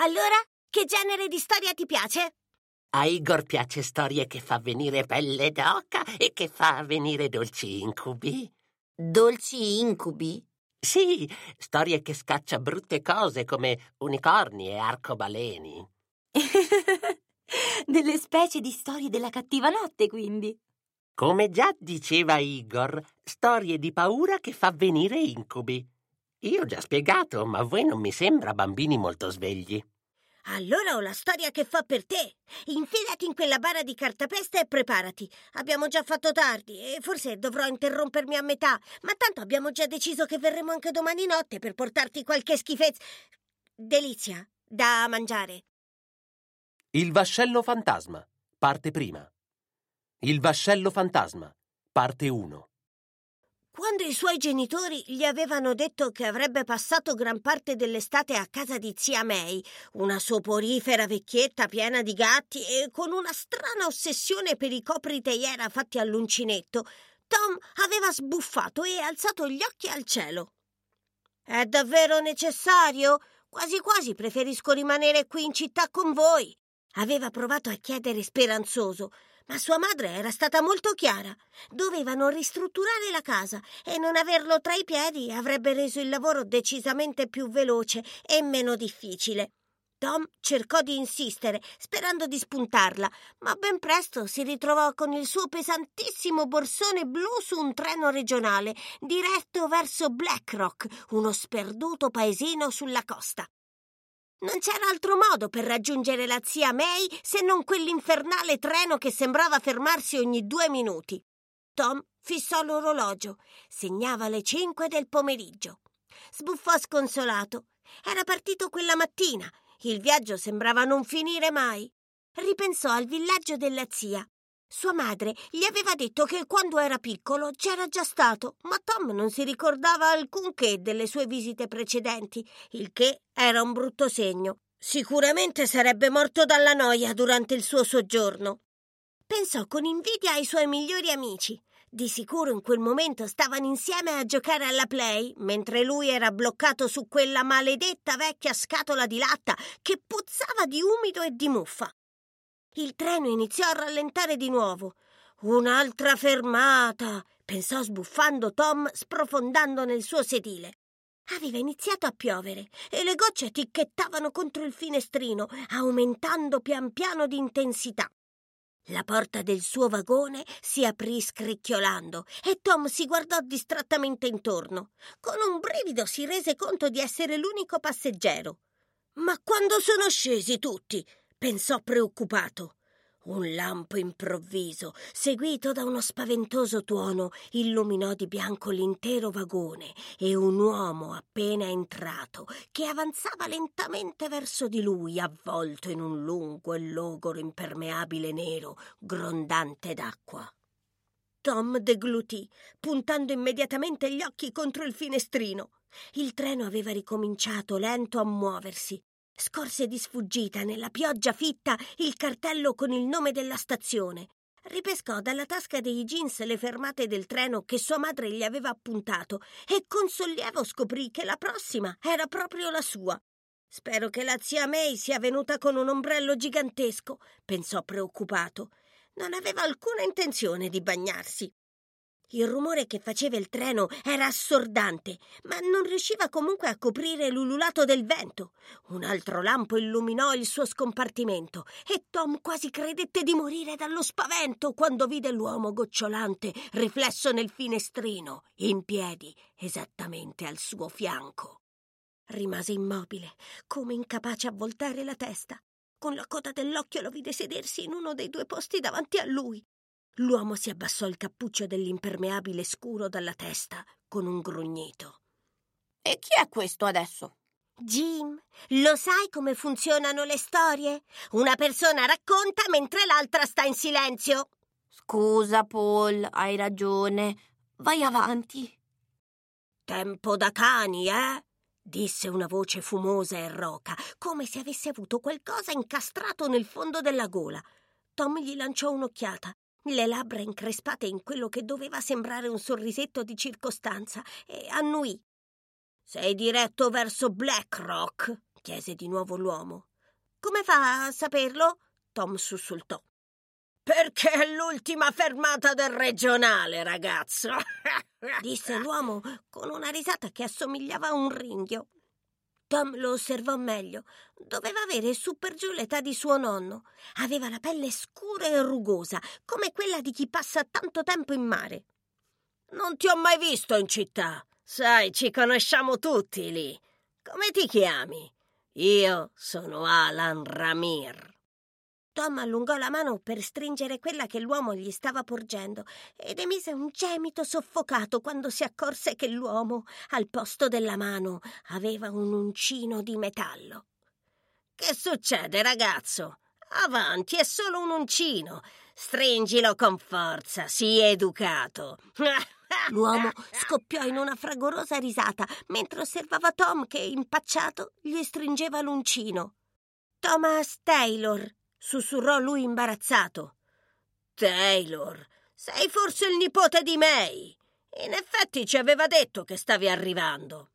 Allora, che genere di storia ti piace? A Igor piace storie che fa venire pelle d'oca e che fa venire dolci incubi. Dolci incubi? Sì, storie che scaccia brutte cose come unicorni e arcobaleni. Delle specie di storie della cattiva notte, quindi. Come già diceva Igor, storie di paura che fa venire incubi. Io ho già spiegato, ma a voi non mi sembra bambini molto svegli. Allora ho la storia che fa per te. Infilati in quella bara di cartapesta e preparati. Abbiamo già fatto tardi e forse dovrò interrompermi a metà, ma tanto abbiamo già deciso che verremo anche domani notte per portarti qualche schifezza. Delizia, da mangiare. Il vascello fantasma, parte prima. Il vascello fantasma, parte 1. Quando i suoi genitori gli avevano detto che avrebbe passato gran parte dell'estate a casa di zia May, una soporifera vecchietta piena di gatti e con una strana ossessione per i copri teiera fatti all'uncinetto, Tom aveva sbuffato e alzato gli occhi al cielo. È davvero necessario? Quasi quasi preferisco rimanere qui in città con voi. Aveva provato a chiedere speranzoso, ma sua madre era stata molto chiara. Dovevano ristrutturare la casa e non averlo tra i piedi avrebbe reso il lavoro decisamente più veloce e meno difficile. Tom cercò di insistere, sperando di spuntarla, ma ben presto si ritrovò con il suo pesantissimo borsone blu su un treno regionale, diretto verso Blackrock, uno sperduto paesino sulla costa. Non c'era altro modo per raggiungere la zia May se non quell'infernale treno che sembrava fermarsi ogni due minuti. Tom fissò l'orologio. Segnava le cinque del pomeriggio. Sbuffò sconsolato. Era partito quella mattina. Il viaggio sembrava non finire mai. Ripensò al villaggio della zia. Sua madre gli aveva detto che quando era piccolo c'era già stato, ma Tom non si ricordava alcunché delle sue visite precedenti, il che era un brutto segno. Sicuramente sarebbe morto dalla noia durante il suo soggiorno. Pensò con invidia ai suoi migliori amici. Di sicuro in quel momento stavano insieme a giocare alla play, mentre lui era bloccato su quella maledetta vecchia scatola di latta che puzzava di umido e di muffa. Il treno iniziò a rallentare di nuovo. Un'altra fermata, pensò sbuffando Tom, sprofondando nel suo sedile. Aveva iniziato a piovere e le gocce ticchettavano contro il finestrino, aumentando pian piano di intensità. La porta del suo vagone si aprì scricchiolando e Tom si guardò distrattamente intorno. Con un brivido si rese conto di essere l'unico passeggero. Ma quando sono scesi tutti? Pensò preoccupato. Un lampo improvviso, seguito da uno spaventoso tuono, illuminò di bianco l'intero vagone e un uomo appena entrato, che avanzava lentamente verso di lui, avvolto in un lungo e logoro impermeabile nero, grondante d'acqua. Tom deglutì, puntando immediatamente gli occhi contro il finestrino. Il treno aveva ricominciato lento a muoversi Scorse di sfuggita nella pioggia fitta il cartello con il nome della stazione. Ripescò dalla tasca dei jeans le fermate del treno che sua madre gli aveva appuntato e con sollievo scoprì che la prossima era proprio la sua. Spero che la zia May sia venuta con un ombrello gigantesco, pensò preoccupato. Non aveva alcuna intenzione di bagnarsi. Il rumore che faceva il treno era assordante, ma non riusciva comunque a coprire l'ululato del vento. Un altro lampo illuminò il suo scompartimento e Tom quasi credette di morire dallo spavento quando vide l'uomo gocciolante riflesso nel finestrino, in piedi, esattamente al suo fianco. Rimase immobile, come incapace a voltare la testa. Con la coda dell'occhio lo vide sedersi in uno dei due posti davanti a lui. L'uomo si abbassò il cappuccio dell'impermeabile scuro dalla testa con un grugnito. E chi è questo adesso? Jim, lo sai come funzionano le storie? Una persona racconta mentre l'altra sta in silenzio. Scusa, Paul, hai ragione. Vai avanti. Tempo da cani, eh? disse una voce fumosa e roca, come se avesse avuto qualcosa incastrato nel fondo della gola. Tom gli lanciò un'occhiata le labbra increspate in quello che doveva sembrare un sorrisetto di circostanza, e annuì. Sei diretto verso Blackrock? chiese di nuovo l'uomo. come fa a saperlo? Tom sussultò. Perché è l'ultima fermata del regionale, ragazzo, disse l'uomo con una risata che assomigliava a un ringhio. Tom lo osservò meglio. Doveva avere su per giù l'età di suo nonno. Aveva la pelle scura e rugosa, come quella di chi passa tanto tempo in mare. Non ti ho mai visto in città. Sai, ci conosciamo tutti lì. Come ti chiami? Io sono Alan Ramir. Tom allungò la mano per stringere quella che l'uomo gli stava porgendo ed emise un gemito soffocato quando si accorse che l'uomo, al posto della mano, aveva un uncino di metallo. Che succede, ragazzo? Avanti, è solo un uncino. Stringilo con forza, sii educato. L'uomo scoppiò in una fragorosa risata mentre osservava Tom che, impacciato, gli stringeva l'uncino. Thomas Taylor, sussurrò lui imbarazzato. Taylor, sei forse il nipote di May. In effetti ci aveva detto che stavi arrivando.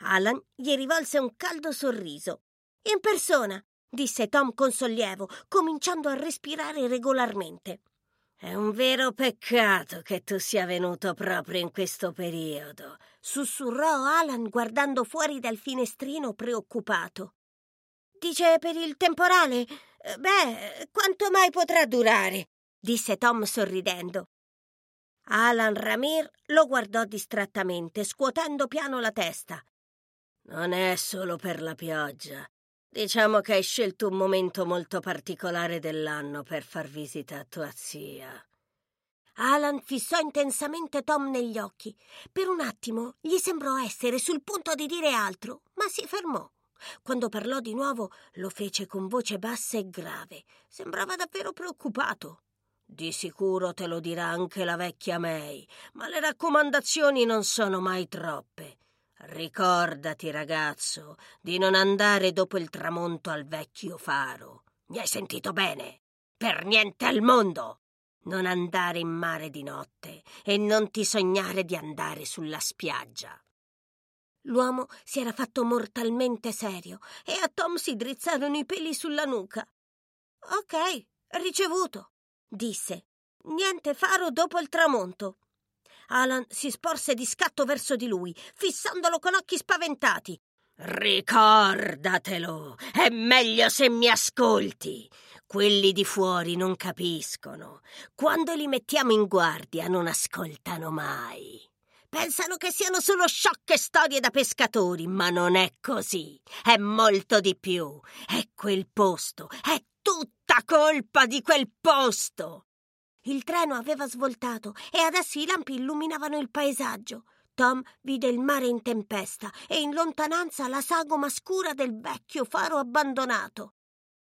Alan gli rivolse un caldo sorriso. In persona, disse Tom con sollievo, cominciando a respirare regolarmente. È un vero peccato che tu sia venuto proprio in questo periodo, sussurrò Alan guardando fuori dal finestrino preoccupato. Dice per il temporale? Beh, quanto mai potrà durare? disse Tom sorridendo. Alan Ramir lo guardò distrattamente, scuotendo piano la testa. Non è solo per la pioggia. Diciamo che hai scelto un momento molto particolare dell'anno per far visita a tua zia. Alan fissò intensamente Tom negli occhi. Per un attimo gli sembrò essere sul punto di dire altro, ma si fermò. Quando parlò di nuovo lo fece con voce bassa e grave. Sembrava davvero preoccupato. Di sicuro te lo dirà anche la vecchia May, ma le raccomandazioni non sono mai troppe. Ricordati, ragazzo, di non andare dopo il tramonto al vecchio faro. Mi hai sentito bene? Per niente al mondo! Non andare in mare di notte e non ti sognare di andare sulla spiaggia. L'uomo si era fatto mortalmente serio e a Tom si drizzarono i peli sulla nuca. Ok, ricevuto, disse. Niente faro dopo il tramonto. Alan si sporse di scatto verso di lui, fissandolo con occhi spaventati. Ricordatelo, è meglio se mi ascolti. Quelli di fuori non capiscono. Quando li mettiamo in guardia non ascoltano mai. Pensano che siano solo sciocche storie da pescatori, ma non è così. È molto di più. È quel posto. È tutta colpa di quel posto. Il treno aveva svoltato e adesso i lampi illuminavano il paesaggio. Tom vide il mare in tempesta e in lontananza la sagoma scura del vecchio faro abbandonato.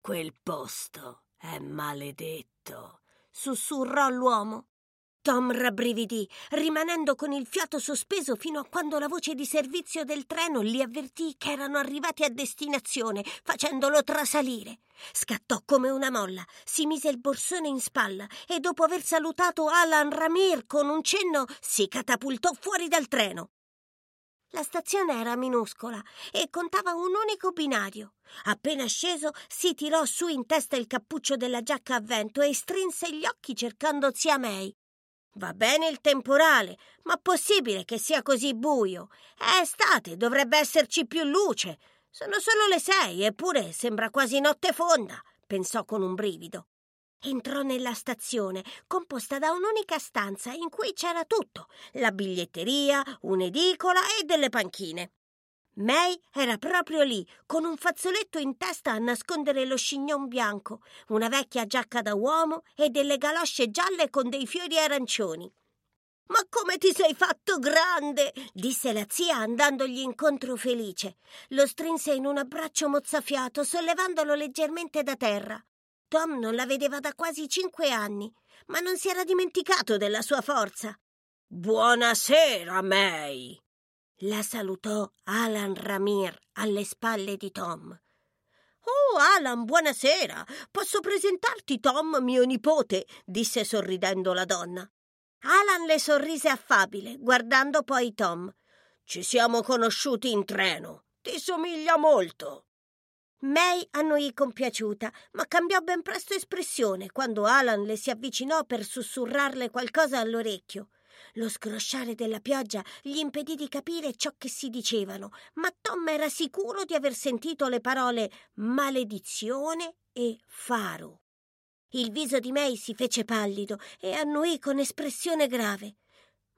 Quel posto è maledetto, sussurrò l'uomo. Tom rabbrividì, rimanendo con il fiato sospeso fino a quando la voce di servizio del treno gli avvertì che erano arrivati a destinazione, facendolo trasalire. Scattò come una molla, si mise il borsone in spalla e dopo aver salutato Alan Ramir con un cenno si catapultò fuori dal treno. La stazione era minuscola e contava un unico binario. Appena sceso, si tirò su in testa il cappuccio della giacca a vento e strinse gli occhi cercando zia May. Va bene il temporale, ma possibile che sia così buio? È estate, dovrebbe esserci più luce. Sono solo le sei, eppure sembra quasi notte fonda, pensò con un brivido. Entrò nella stazione, composta da un'unica stanza in cui c'era tutto: la biglietteria, un'edicola e delle panchine. May era proprio lì, con un fazzoletto in testa a nascondere lo scignon bianco, una vecchia giacca da uomo e delle galosce gialle con dei fiori arancioni. Ma come ti sei fatto grande? disse la zia andandogli incontro felice. Lo strinse in un abbraccio mozzafiato, sollevandolo leggermente da terra. Tom non la vedeva da quasi cinque anni, ma non si era dimenticato della sua forza. Buonasera, May, la salutò Alan Ramir alle spalle di Tom. Oh, Alan, buonasera. Posso presentarti Tom, mio nipote? disse sorridendo la donna. Alan le sorrise affabile, guardando poi Tom. Ci siamo conosciuti in treno. Ti somiglia molto. May annuì compiaciuta, ma cambiò ben presto espressione quando Alan le si avvicinò per sussurrarle qualcosa all'orecchio. Lo scrosciare della pioggia gli impedì di capire ciò che si dicevano, ma Tom era sicuro di aver sentito le parole maledizione e faro. Il viso di May si fece pallido e annuì con espressione grave.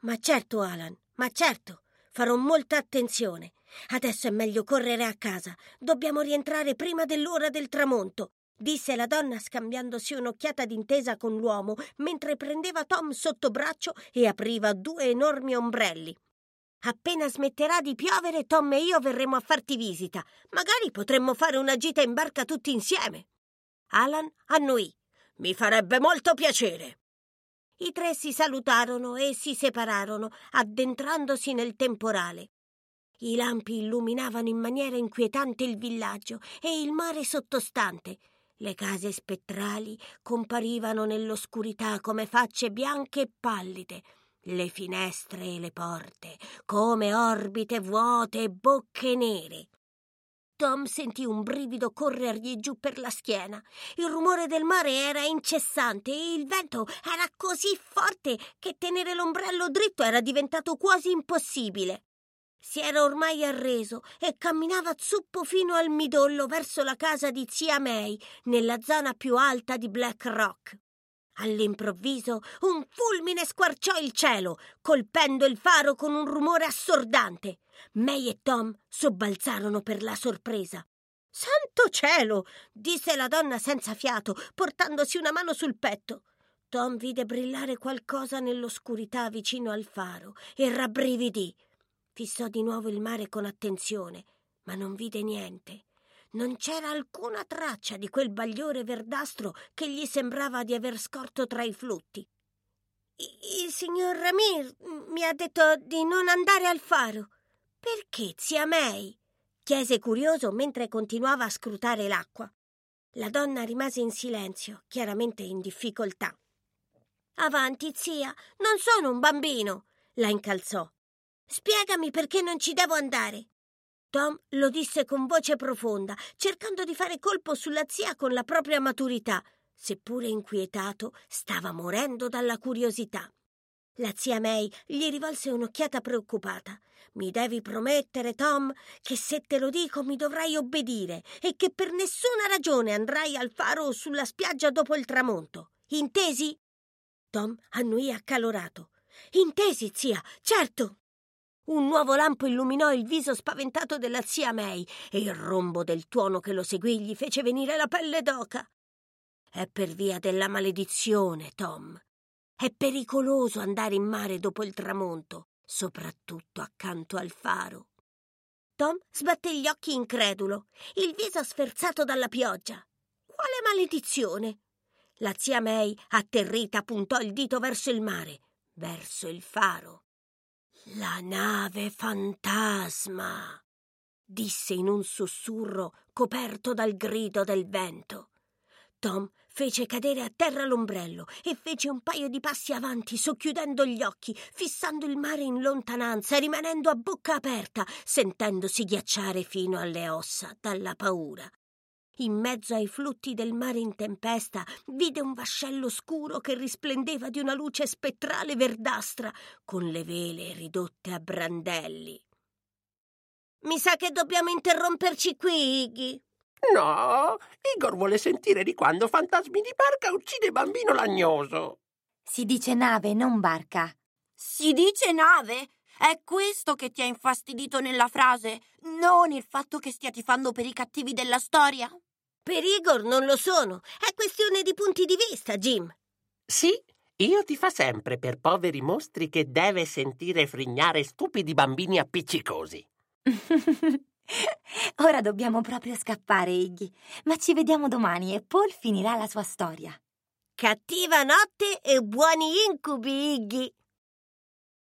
Ma certo, Alan, ma certo, farò molta attenzione. Adesso è meglio correre a casa. Dobbiamo rientrare prima dell'ora del tramonto disse la donna scambiandosi un'occhiata d'intesa con l'uomo mentre prendeva Tom sotto braccio e apriva due enormi ombrelli. Appena smetterà di piovere, Tom e io verremo a farti visita. Magari potremmo fare una gita in barca tutti insieme. Alan annuì. Mi farebbe molto piacere. I tre si salutarono e si separarono, addentrandosi nel temporale. I lampi illuminavano in maniera inquietante il villaggio e il mare sottostante. Le case spettrali comparivano nell'oscurità come facce bianche e pallide, le finestre e le porte come orbite vuote e bocche nere. Tom sentì un brivido corrergli giù per la schiena. Il rumore del mare era incessante e il vento era così forte che tenere l'ombrello dritto era diventato quasi impossibile. Si era ormai arreso e camminava zuppo fino al midollo verso la casa di zia May, nella zona più alta di Black Rock. All'improvviso un fulmine squarciò il cielo, colpendo il faro con un rumore assordante. May e Tom sobbalzarono per la sorpresa. Santo cielo! disse la donna senza fiato, portandosi una mano sul petto. Tom vide brillare qualcosa nell'oscurità vicino al faro e rabbrividì. Fissò di nuovo il mare con attenzione, ma non vide niente. Non c'era alcuna traccia di quel bagliore verdastro che gli sembrava di aver scorto tra i flutti. Il signor Ramir mi ha detto di non andare al faro. Perché, zia May? chiese curioso mentre continuava a scrutare l'acqua. La donna rimase in silenzio, chiaramente in difficoltà. Avanti, zia, non sono un bambino, la incalzò. Spiegami perché non ci devo andare. Tom lo disse con voce profonda, cercando di fare colpo sulla zia con la propria maturità. Seppure inquietato, stava morendo dalla curiosità. La zia May gli rivolse un'occhiata preoccupata. Mi devi promettere, Tom, che se te lo dico mi dovrai obbedire e che per nessuna ragione andrai al faro o sulla spiaggia dopo il tramonto. Intesi? Tom annuì accalorato. Intesi, zia, certo. Un nuovo lampo illuminò il viso spaventato della zia May e il rombo del tuono che lo seguì gli fece venire la pelle d'oca. È per via della maledizione, Tom. È pericoloso andare in mare dopo il tramonto, soprattutto accanto al faro. Tom sbatté gli occhi incredulo, il viso sferzato dalla pioggia. Quale maledizione? La zia May, atterrita, puntò il dito verso il mare, verso il faro. La nave fantasma, disse in un sussurro coperto dal grido del vento. Tom fece cadere a terra l'ombrello e fece un paio di passi avanti, socchiudendo gli occhi, fissando il mare in lontananza, rimanendo a bocca aperta, sentendosi ghiacciare fino alle ossa dalla paura in mezzo ai flutti del mare in tempesta, vide un vascello scuro che risplendeva di una luce spettrale verdastra, con le vele ridotte a brandelli. Mi sa che dobbiamo interromperci qui, Iggy. No, Igor vuole sentire di quando fantasmi di barca uccide bambino lagnoso. Si dice nave, non barca. Si dice nave? È questo che ti ha infastidito nella frase, non il fatto che stia tifando per i cattivi della storia? Per Igor non lo sono. È questione di punti di vista, Jim. Sì, io ti fa sempre per poveri mostri che deve sentire frignare stupidi bambini appiccicosi. Ora dobbiamo proprio scappare, Iggy. Ma ci vediamo domani e Paul finirà la sua storia. Cattiva notte e buoni incubi, Iggy.